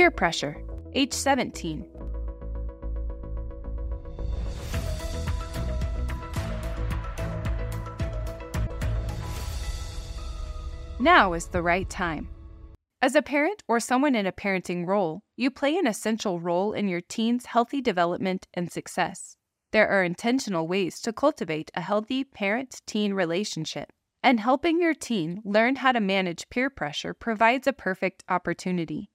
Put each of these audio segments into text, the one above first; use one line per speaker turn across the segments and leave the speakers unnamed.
Peer pressure, age 17. Now is the right time. As a parent or someone in a parenting role, you play an essential role in your teen's healthy development and success. There are intentional ways to cultivate a healthy parent teen relationship, and helping your teen learn how to manage peer pressure provides a perfect opportunity.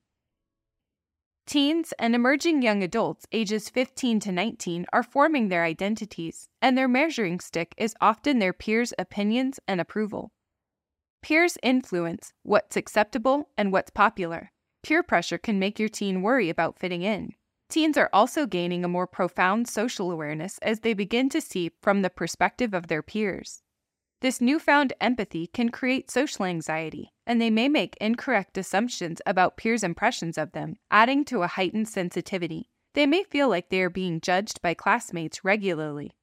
Teens and emerging young adults ages 15 to 19 are forming their identities, and their measuring stick is often their peers' opinions and approval. Peers influence what's acceptable and what's popular. Peer pressure can make your teen worry about fitting in. Teens are also gaining a more profound social awareness as they begin to see from the perspective of their peers. This newfound empathy can create social anxiety, and they may make incorrect assumptions about peers' impressions of them, adding to a heightened sensitivity. They may feel like they are being judged by classmates regularly,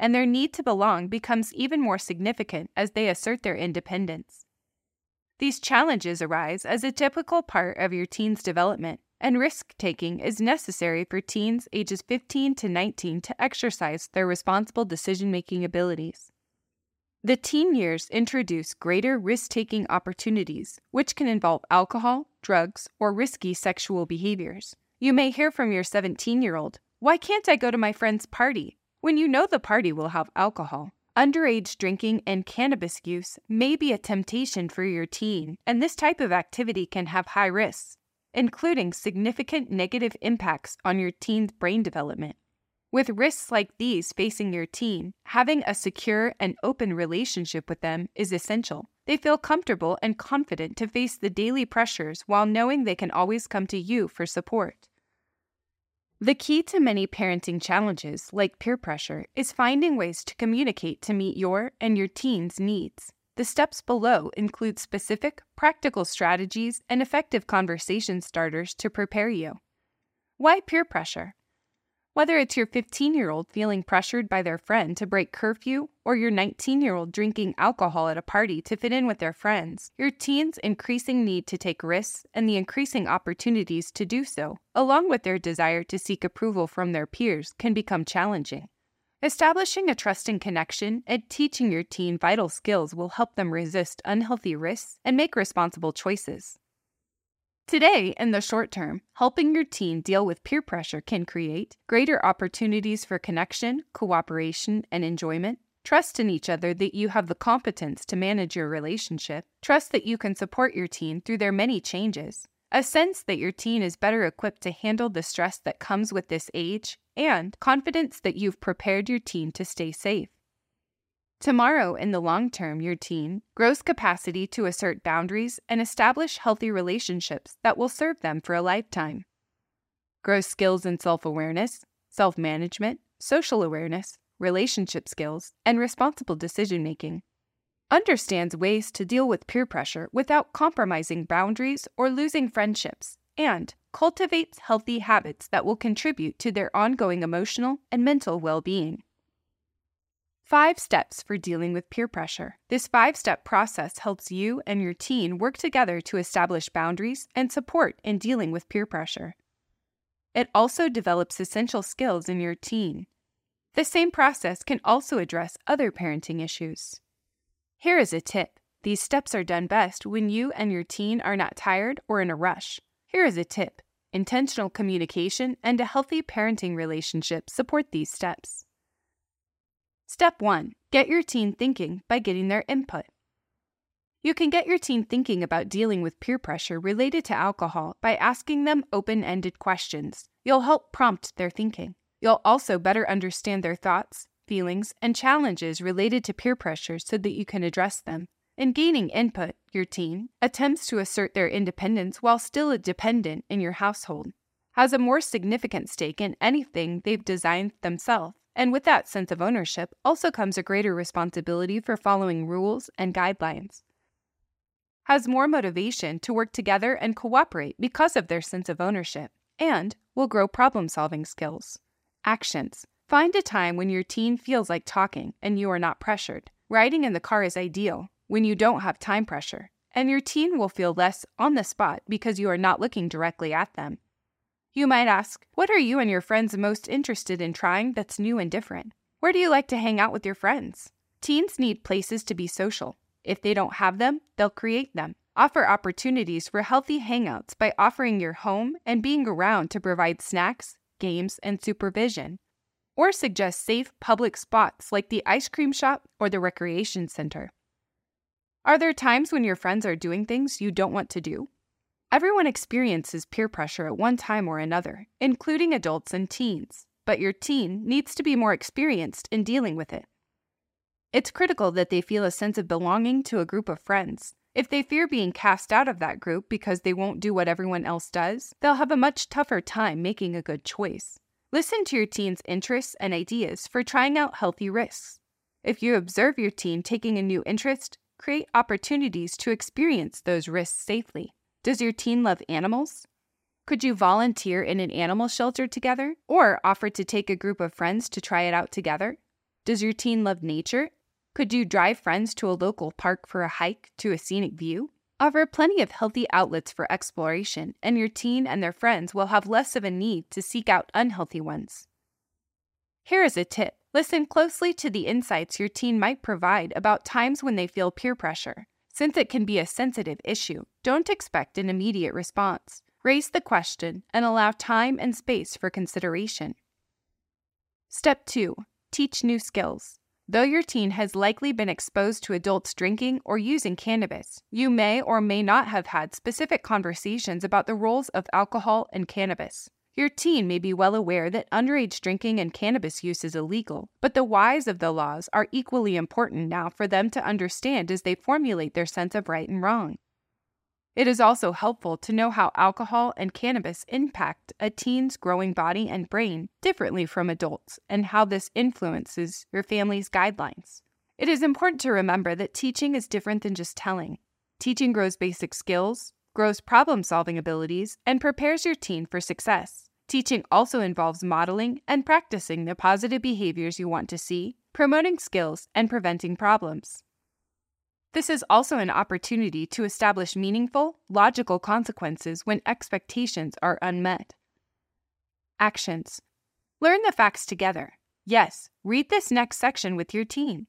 and their need to belong becomes even more significant as they assert their independence. These challenges arise as a typical part of your teen's development, and risk taking is necessary for teens ages 15 to 19 to exercise their responsible decision making abilities. The teen years introduce greater risk taking opportunities, which can involve alcohol, drugs, or risky sexual behaviors. You may hear from your 17 year old, Why can't I go to my friend's party? When you know the party will have alcohol, underage drinking and cannabis use may be a temptation for your teen, and this type of activity can have high risks, including significant negative impacts on your teen's brain development. With risks like these facing your teen, having a secure and open relationship with them is essential. They feel comfortable and confident to face the daily pressures while knowing they can always come to you for support. The key to many parenting challenges, like peer pressure, is finding ways to communicate to meet your and your teen's needs. The steps below include specific, practical strategies and effective conversation starters to prepare you. Why peer pressure? Whether it's your 15 year old feeling pressured by their friend to break curfew or your 19 year old drinking alcohol at a party to fit in with their friends, your teen's increasing need to take risks and the increasing opportunities to do so, along with their desire to seek approval from their peers, can become challenging. Establishing a trusting connection and teaching your teen vital skills will help them resist unhealthy risks and make responsible choices. Today, in the short term, helping your teen deal with peer pressure can create greater opportunities for connection, cooperation, and enjoyment, trust in each other that you have the competence to manage your relationship, trust that you can support your teen through their many changes, a sense that your teen is better equipped to handle the stress that comes with this age, and confidence that you've prepared your teen to stay safe. Tomorrow, in the long term, your teen grows capacity to assert boundaries and establish healthy relationships that will serve them for a lifetime. Grows skills in self awareness, self management, social awareness, relationship skills, and responsible decision making. Understands ways to deal with peer pressure without compromising boundaries or losing friendships, and cultivates healthy habits that will contribute to their ongoing emotional and mental well being. Five steps for dealing with peer pressure. This five step process helps you and your teen work together to establish boundaries and support in dealing with peer pressure. It also develops essential skills in your teen. The same process can also address other parenting issues. Here is a tip these steps are done best when you and your teen are not tired or in a rush. Here is a tip intentional communication and a healthy parenting relationship support these steps. Step 1 Get your teen thinking by getting their input. You can get your teen thinking about dealing with peer pressure related to alcohol by asking them open ended questions. You'll help prompt their thinking. You'll also better understand their thoughts, feelings, and challenges related to peer pressure so that you can address them. In gaining input, your teen attempts to assert their independence while still a dependent in your household, has a more significant stake in anything they've designed themselves and with that sense of ownership also comes a greater responsibility for following rules and guidelines. Has more motivation to work together and cooperate because of their sense of ownership, and will grow problem solving skills. Actions Find a time when your teen feels like talking and you are not pressured. Riding in the car is ideal when you don't have time pressure, and your teen will feel less on the spot because you are not looking directly at them. You might ask, What are you and your friends most interested in trying that's new and different? Where do you like to hang out with your friends? Teens need places to be social. If they don't have them, they'll create them. Offer opportunities for healthy hangouts by offering your home and being around to provide snacks, games, and supervision. Or suggest safe public spots like the ice cream shop or the recreation center. Are there times when your friends are doing things you don't want to do? Everyone experiences peer pressure at one time or another, including adults and teens, but your teen needs to be more experienced in dealing with it. It's critical that they feel a sense of belonging to a group of friends if they fear being cast out of that group because they won't do what everyone else does, they'll have a much tougher time making a good choice. Listen to your teen's interests and ideas for trying out healthy risks. If you observe your teen taking a new interest, create opportunities to experience those risks safely. Does your teen love animals? Could you volunteer in an animal shelter together or offer to take a group of friends to try it out together? Does your teen love nature could you drive friends to a local park for a hike to a scenic view? Offer plenty of healthy outlets for exploration, and your teen and their friends will have less of a need to seek out unhealthy ones. Here is a tip listen closely to the insights your teen might provide about times when they feel peer pressure. Since it can be a sensitive issue, don't expect an immediate response. Raise the question and allow time and space for consideration. Step 2 Teach new skills. Though your teen has likely been exposed to adults drinking or using cannabis, you may or may not have had specific conversations about the roles of alcohol and cannabis. Your teen may be well aware that underage drinking and cannabis use is illegal, but the whys of the laws are equally important now for them to understand as they formulate their sense of right and wrong. It is also helpful to know how alcohol and cannabis impact a teen's growing body and brain differently from adults and how this influences your family's guidelines. It is important to remember that teaching is different than just telling. Teaching grows basic skills, grows problem solving abilities, and prepares your teen for success. Teaching also involves modeling and practicing the positive behaviors you want to see, promoting skills, and preventing problems. This is also an opportunity to establish meaningful, logical consequences when expectations are unmet. Actions Learn the facts together. Yes, read this next section with your teen.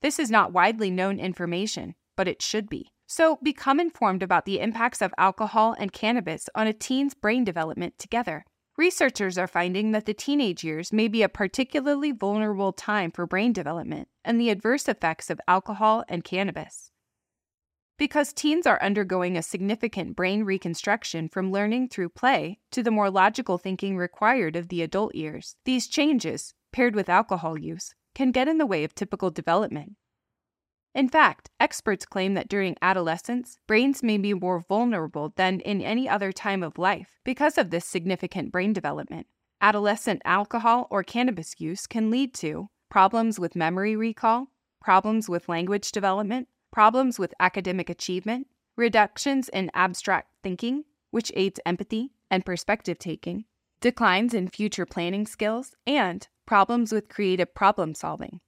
This is not widely known information, but it should be. So become informed about the impacts of alcohol and cannabis on a teen's brain development together. Researchers are finding that the teenage years may be a particularly vulnerable time for brain development and the adverse effects of alcohol and cannabis. Because teens are undergoing a significant brain reconstruction from learning through play to the more logical thinking required of the adult years, these changes, paired with alcohol use, can get in the way of typical development. In fact, experts claim that during adolescence, brains may be more vulnerable than in any other time of life because of this significant brain development. Adolescent alcohol or cannabis use can lead to problems with memory recall, problems with language development, problems with academic achievement, reductions in abstract thinking, which aids empathy and perspective taking, declines in future planning skills, and problems with creative problem solving.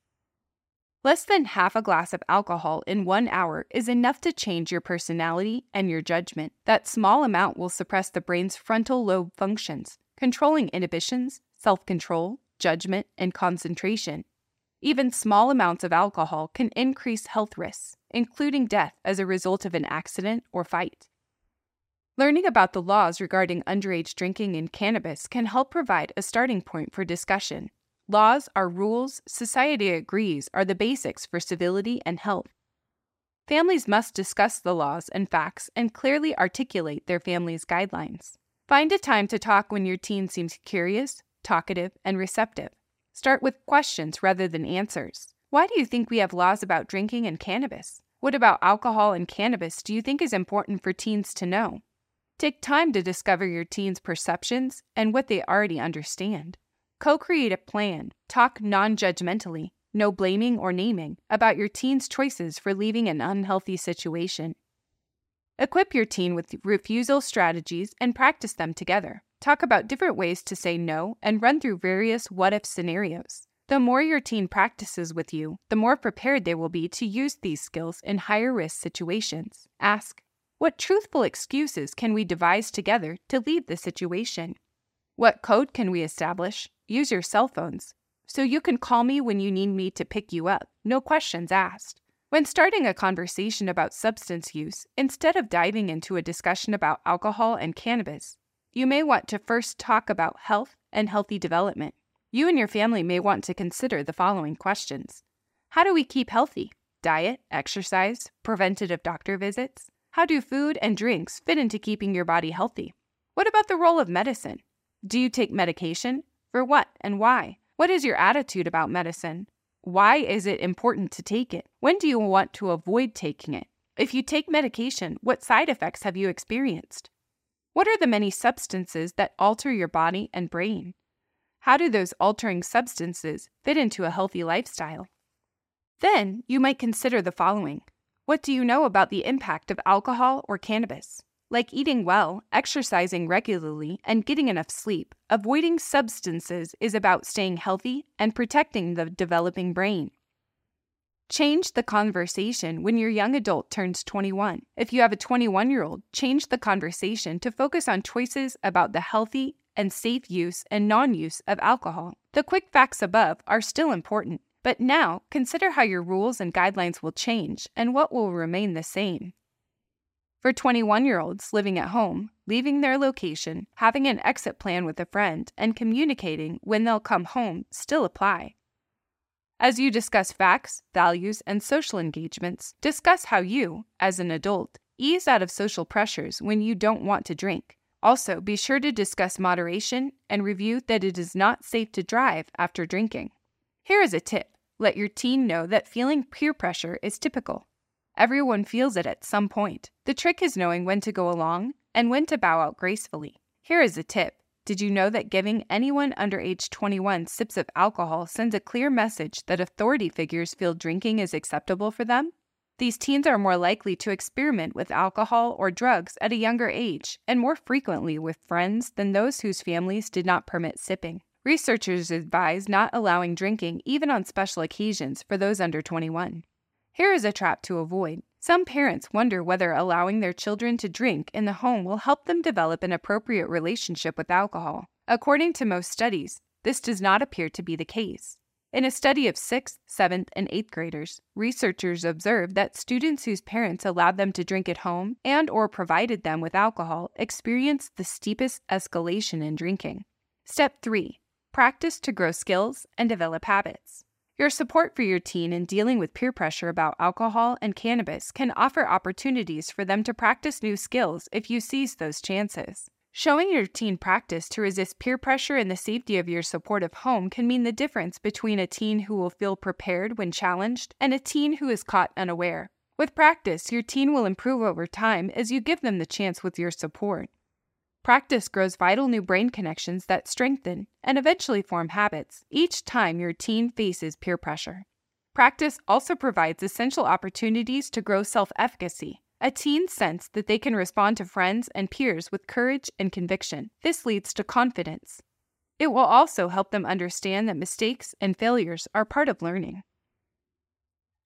Less than half a glass of alcohol in one hour is enough to change your personality and your judgment. That small amount will suppress the brain's frontal lobe functions, controlling inhibitions, self control, judgment, and concentration. Even small amounts of alcohol can increase health risks, including death as a result of an accident or fight. Learning about the laws regarding underage drinking and cannabis can help provide a starting point for discussion Laws are rules society agrees are the basics for civility and health. Families must discuss the laws and facts and clearly articulate their family's guidelines. Find a time to talk when your teen seems curious, talkative, and receptive. Start with questions rather than answers. Why do you think we have laws about drinking and cannabis? What about alcohol and cannabis do you think is important for teens to know? Take time to discover your teen's perceptions and what they already understand. Co create a plan. Talk non judgmentally, no blaming or naming, about your teen's choices for leaving an unhealthy situation. Equip your teen with refusal strategies and practice them together. Talk about different ways to say no and run through various what if scenarios. The more your teen practices with you, the more prepared they will be to use these skills in higher risk situations. Ask, What truthful excuses can we devise together to leave the situation? What code can we establish? Use your cell phones. So you can call me when you need me to pick you up, no questions asked. When starting a conversation about substance use, instead of diving into a discussion about alcohol and cannabis, you may want to first talk about health and healthy development. You and your family may want to consider the following questions How do we keep healthy? Diet, exercise, preventative doctor visits? How do food and drinks fit into keeping your body healthy? What about the role of medicine? Do you take medication? For what and why? What is your attitude about medicine? Why is it important to take it? When do you want to avoid taking it? If you take medication, what side effects have you experienced? What are the many substances that alter your body and brain? How do those altering substances fit into a healthy lifestyle? Then you might consider the following What do you know about the impact of alcohol or cannabis? Like eating well, exercising regularly, and getting enough sleep, avoiding substances is about staying healthy and protecting the developing brain. Change the conversation when your young adult turns 21. If you have a 21 year old, change the conversation to focus on choices about the healthy and safe use and non use of alcohol. The quick facts above are still important, but now consider how your rules and guidelines will change and what will remain the same. For 21 year olds living at home, leaving their location, having an exit plan with a friend, and communicating when they'll come home still apply. As you discuss facts, values, and social engagements, discuss how you, as an adult, ease out of social pressures when you don't want to drink. Also, be sure to discuss moderation and review that it is not safe to drive after drinking. Here is a tip let your teen know that feeling peer pressure is typical. Everyone feels it at some point. The trick is knowing when to go along and when to bow out gracefully. Here is a tip. Did you know that giving anyone under age 21 sips of alcohol sends a clear message that authority figures feel drinking is acceptable for them? These teens are more likely to experiment with alcohol or drugs at a younger age and more frequently with friends than those whose families did not permit sipping. Researchers advise not allowing drinking even on special occasions for those under 21. Here is a trap to avoid. Some parents wonder whether allowing their children to drink in the home will help them develop an appropriate relationship with alcohol. According to most studies, this does not appear to be the case. In a study of 6th, 7th, and 8th graders, researchers observed that students whose parents allowed them to drink at home and or provided them with alcohol experienced the steepest escalation in drinking. Step 3: Practice to grow skills and develop habits. Your support for your teen in dealing with peer pressure about alcohol and cannabis can offer opportunities for them to practice new skills if you seize those chances. Showing your teen practice to resist peer pressure in the safety of your supportive home can mean the difference between a teen who will feel prepared when challenged and a teen who is caught unaware. With practice, your teen will improve over time as you give them the chance with your support. Practice grows vital new brain connections that strengthen and eventually form habits each time your teen faces peer pressure. Practice also provides essential opportunities to grow self efficacy. A teen sense that they can respond to friends and peers with courage and conviction. This leads to confidence. It will also help them understand that mistakes and failures are part of learning.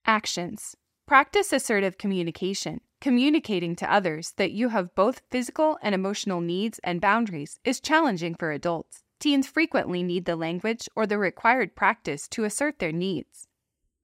Actions Practice assertive communication. Communicating to others that you have both physical and emotional needs and boundaries is challenging for adults. Teens frequently need the language or the required practice to assert their needs.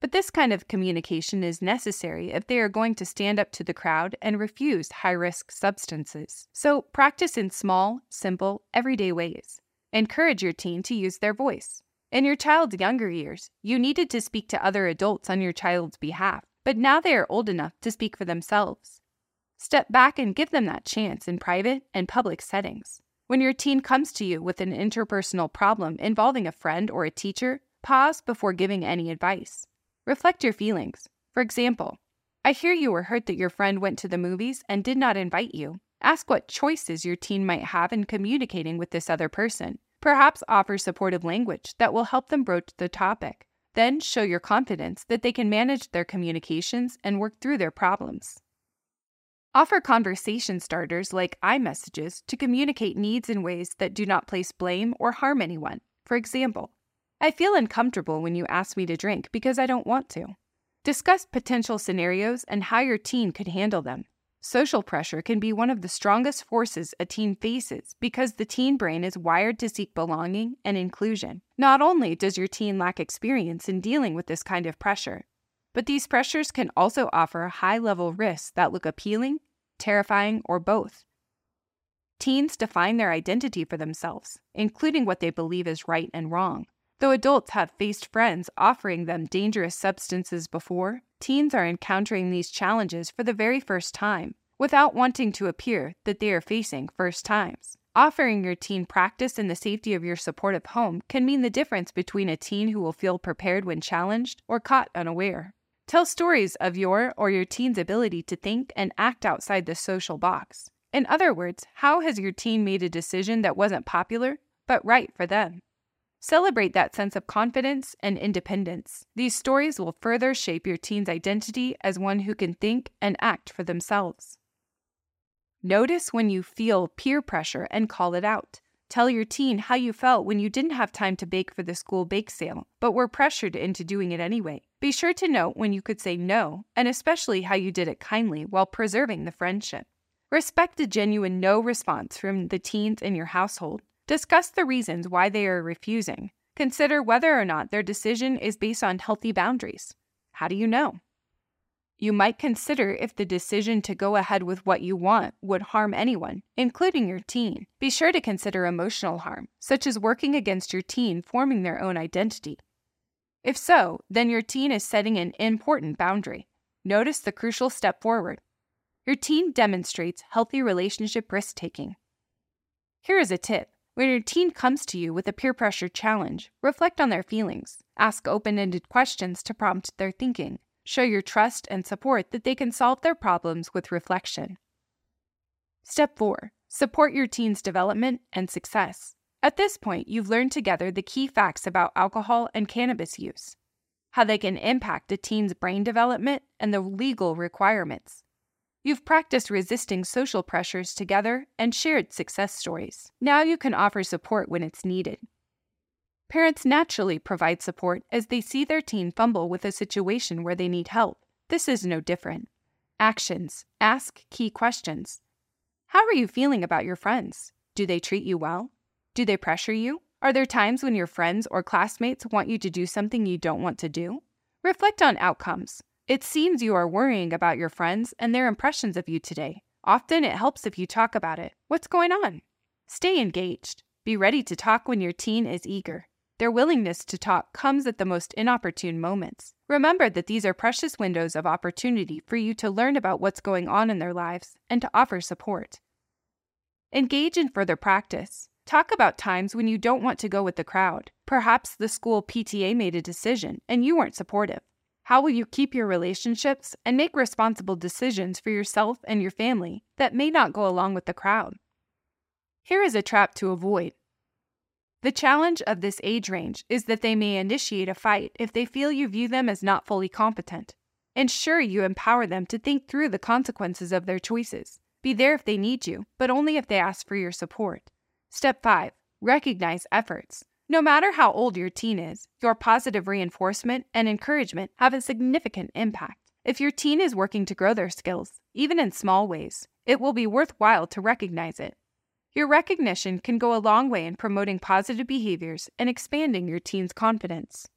But this kind of communication is necessary if they are going to stand up to the crowd and refuse high risk substances. So practice in small, simple, everyday ways. Encourage your teen to use their voice. In your child's younger years, you needed to speak to other adults on your child's behalf but now they are old enough to speak for themselves. Step back and give them that chance in private and public settings. When your teen comes to you with an interpersonal problem involving a friend or a teacher, pause before giving any advice. Reflect your feelings. For example, I hear you were hurt that your friend went to the movies and did not invite you. Ask what choices your teen might have in communicating with this other person. Perhaps offer supportive language that will help them broach the topic. Then show your confidence that they can manage their communications and work through their problems. Offer conversation starters like I-messages to communicate needs in ways that do not place blame or harm anyone. For example, I feel uncomfortable when you ask me to drink because I don't want to. Discuss potential scenarios and how your teen could handle them. Social pressure can be one of the strongest forces a teen faces because the teen brain is wired to seek belonging and inclusion. Not only does your teen lack experience in dealing with this kind of pressure, but these pressures can also offer high level risks that look appealing, terrifying, or both. Teens define their identity for themselves, including what they believe is right and wrong. Though adults have faced friends offering them dangerous substances before, teens are encountering these challenges for the very first time without wanting to appear that they are facing first times. Offering your teen practice in the safety of your supportive home can mean the difference between a teen who will feel prepared when challenged or caught unaware. Tell stories of your or your teen's ability to think and act outside the social box. In other words, how has your teen made a decision that wasn't popular, but right for them? Celebrate that sense of confidence and independence. These stories will further shape your teen's identity as one who can think and act for themselves. Notice when you feel peer pressure and call it out. Tell your teen how you felt when you didn't have time to bake for the school bake sale, but were pressured into doing it anyway. Be sure to note when you could say no, and especially how you did it kindly while preserving the friendship. Respect a genuine no response from the teens in your household Discuss the reasons why they are refusing. Consider whether or not their decision is based on healthy boundaries. How do you know? You might consider if the decision to go ahead with what you want would harm anyone, including your teen. Be sure to consider emotional harm, such as working against your teen forming their own identity. If so, then your teen is setting an important boundary. Notice the crucial step forward. Your teen demonstrates healthy relationship risk taking. Here is a tip when your teen comes to you with a peer pressure challenge, reflect on their feelings. Ask open ended questions to prompt their thinking. Show your trust and support that they can solve their problems with reflection. Step 4 Support your teen's development and success. At this point, you've learned together the key facts about alcohol and cannabis use, how they can impact a teen's brain development, and the legal requirements. You've practiced resisting social pressures together and shared success stories. Now you can offer support when it's needed. Parents naturally provide support as they see their teen fumble with a situation where they need help. This is no different. Actions Ask key questions. How are you feeling about your friends? Do they treat you well? Do they pressure you? Are there times when your friends or classmates want you to do something you don't want to do? Reflect on outcomes. It seems you are worrying about your friends and their impressions of you today. Often it helps if you talk about it. What's going on? Stay engaged. Be ready to talk when your teen is eager. Their willingness to talk comes at the most inopportune moments. Remember that these are precious windows of opportunity for you to learn about what's going on in their lives and to offer support. Engage in further practice. Talk about times when you don't want to go with the crowd. Perhaps the school PTA made a decision and you weren't supportive. How will you keep your relationships and make responsible decisions for yourself and your family that may not go along with the crowd? Here is a trap to avoid. The challenge of this age range is that they may initiate a fight if they feel you view them as not fully competent. Ensure you empower them to think through the consequences of their choices. Be there if they need you, but only if they ask for your support. Step 5 Recognize efforts. No matter how old your teen is, your positive reinforcement and encouragement have a significant impact. If your teen is working to grow their skills, even in small ways, it will be worthwhile to recognize it. Your recognition can go a long way in promoting positive behaviors and expanding your teen's confidence.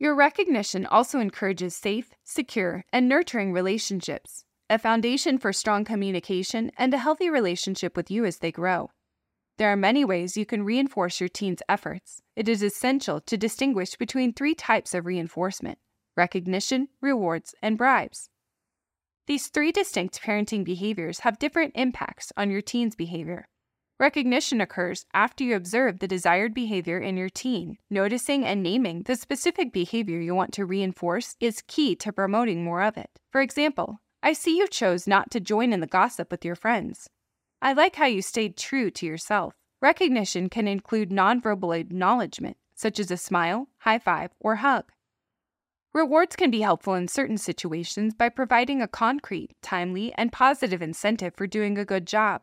Your recognition also encourages safe, secure, and nurturing relationships, a foundation for strong communication and a healthy relationship with you as they grow. There are many ways you can reinforce your teen's efforts. It is essential to distinguish between three types of reinforcement recognition, rewards, and bribes. These three distinct parenting behaviors have different impacts on your teen's behavior. Recognition occurs after you observe the desired behavior in your teen. Noticing and naming the specific behavior you want to reinforce is key to promoting more of it. For example, I see you chose not to join in the gossip with your friends. I like how you stayed true to yourself. Recognition can include nonverbal acknowledgement, such as a smile, high five, or hug. Rewards can be helpful in certain situations by providing a concrete, timely, and positive incentive for doing a good job.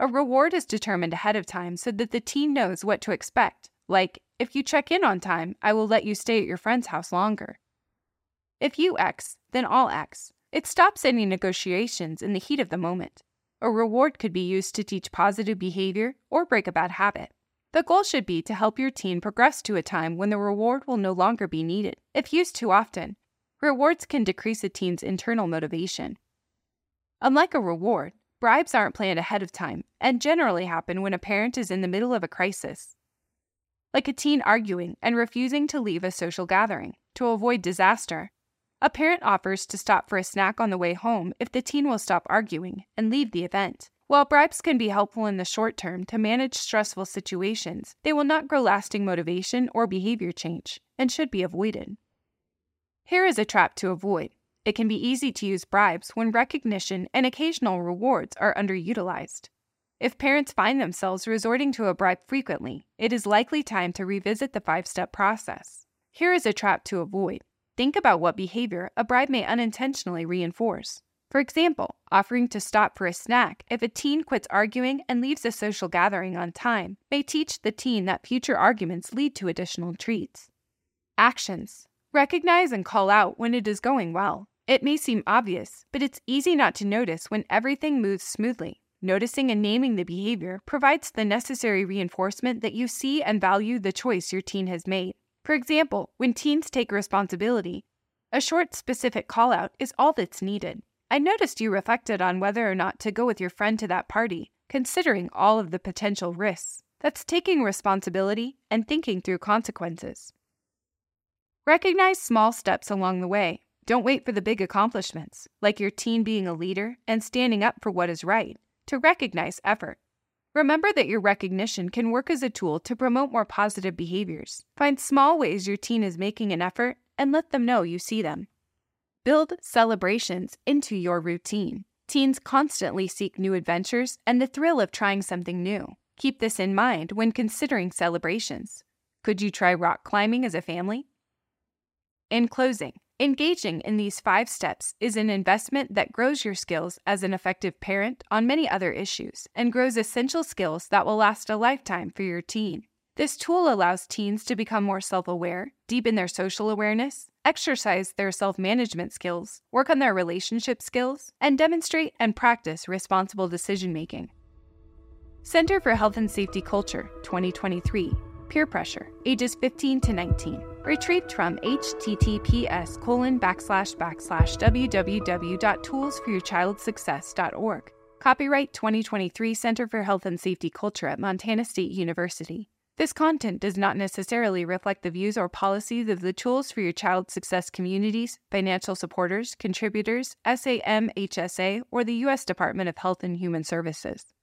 A reward is determined ahead of time so that the teen knows what to expect, like, if you check in on time, I will let you stay at your friend's house longer. If you X, then I'll X. It stops any negotiations in the heat of the moment. A reward could be used to teach positive behavior or break a bad habit. The goal should be to help your teen progress to a time when the reward will no longer be needed. If used too often, rewards can decrease a teen's internal motivation. Unlike a reward, bribes aren't planned ahead of time and generally happen when a parent is in the middle of a crisis. Like a teen arguing and refusing to leave a social gathering to avoid disaster, a parent offers to stop for a snack on the way home if the teen will stop arguing and leave the event. While bribes can be helpful in the short term to manage stressful situations, they will not grow lasting motivation or behavior change and should be avoided. Here is a trap to avoid. It can be easy to use bribes when recognition and occasional rewards are underutilized. If parents find themselves resorting to a bribe frequently, it is likely time to revisit the five step process. Here is a trap to avoid. Think about what behavior a bribe may unintentionally reinforce. For example, offering to stop for a snack if a teen quits arguing and leaves a social gathering on time may teach the teen that future arguments lead to additional treats. Actions Recognize and call out when it is going well. It may seem obvious, but it's easy not to notice when everything moves smoothly. Noticing and naming the behavior provides the necessary reinforcement that you see and value the choice your teen has made. For example, when teens take responsibility, a short, specific call out is all that's needed. I noticed you reflected on whether or not to go with your friend to that party, considering all of the potential risks. That's taking responsibility and thinking through consequences. Recognize small steps along the way. Don't wait for the big accomplishments, like your teen being a leader and standing up for what is right, to recognize effort. Remember that your recognition can work as a tool to promote more positive behaviors. Find small ways your teen is making an effort and let them know you see them. Build celebrations into your routine. Teens constantly seek new adventures and the thrill of trying something new. Keep this in mind when considering celebrations. Could you try rock climbing as a family? In closing, engaging in these five steps is an investment that grows your skills as an effective parent on many other issues and grows essential skills that will last a lifetime for your teen. This tool allows teens to become more self aware, deepen their social awareness, exercise their self management skills, work on their relationship skills, and demonstrate and practice responsible decision making. Center for Health and Safety Culture 2023 Peer Pressure, ages 15 to 19. Retrieved from https colon backslash backslash www.toolsforyourchildsuccess.org. Copyright 2023 Center for Health and Safety Culture at Montana State University. This content does not necessarily reflect the views or policies of the Tools for Your Child Success communities, financial supporters, contributors, SAMHSA, or the U.S. Department of Health and Human Services.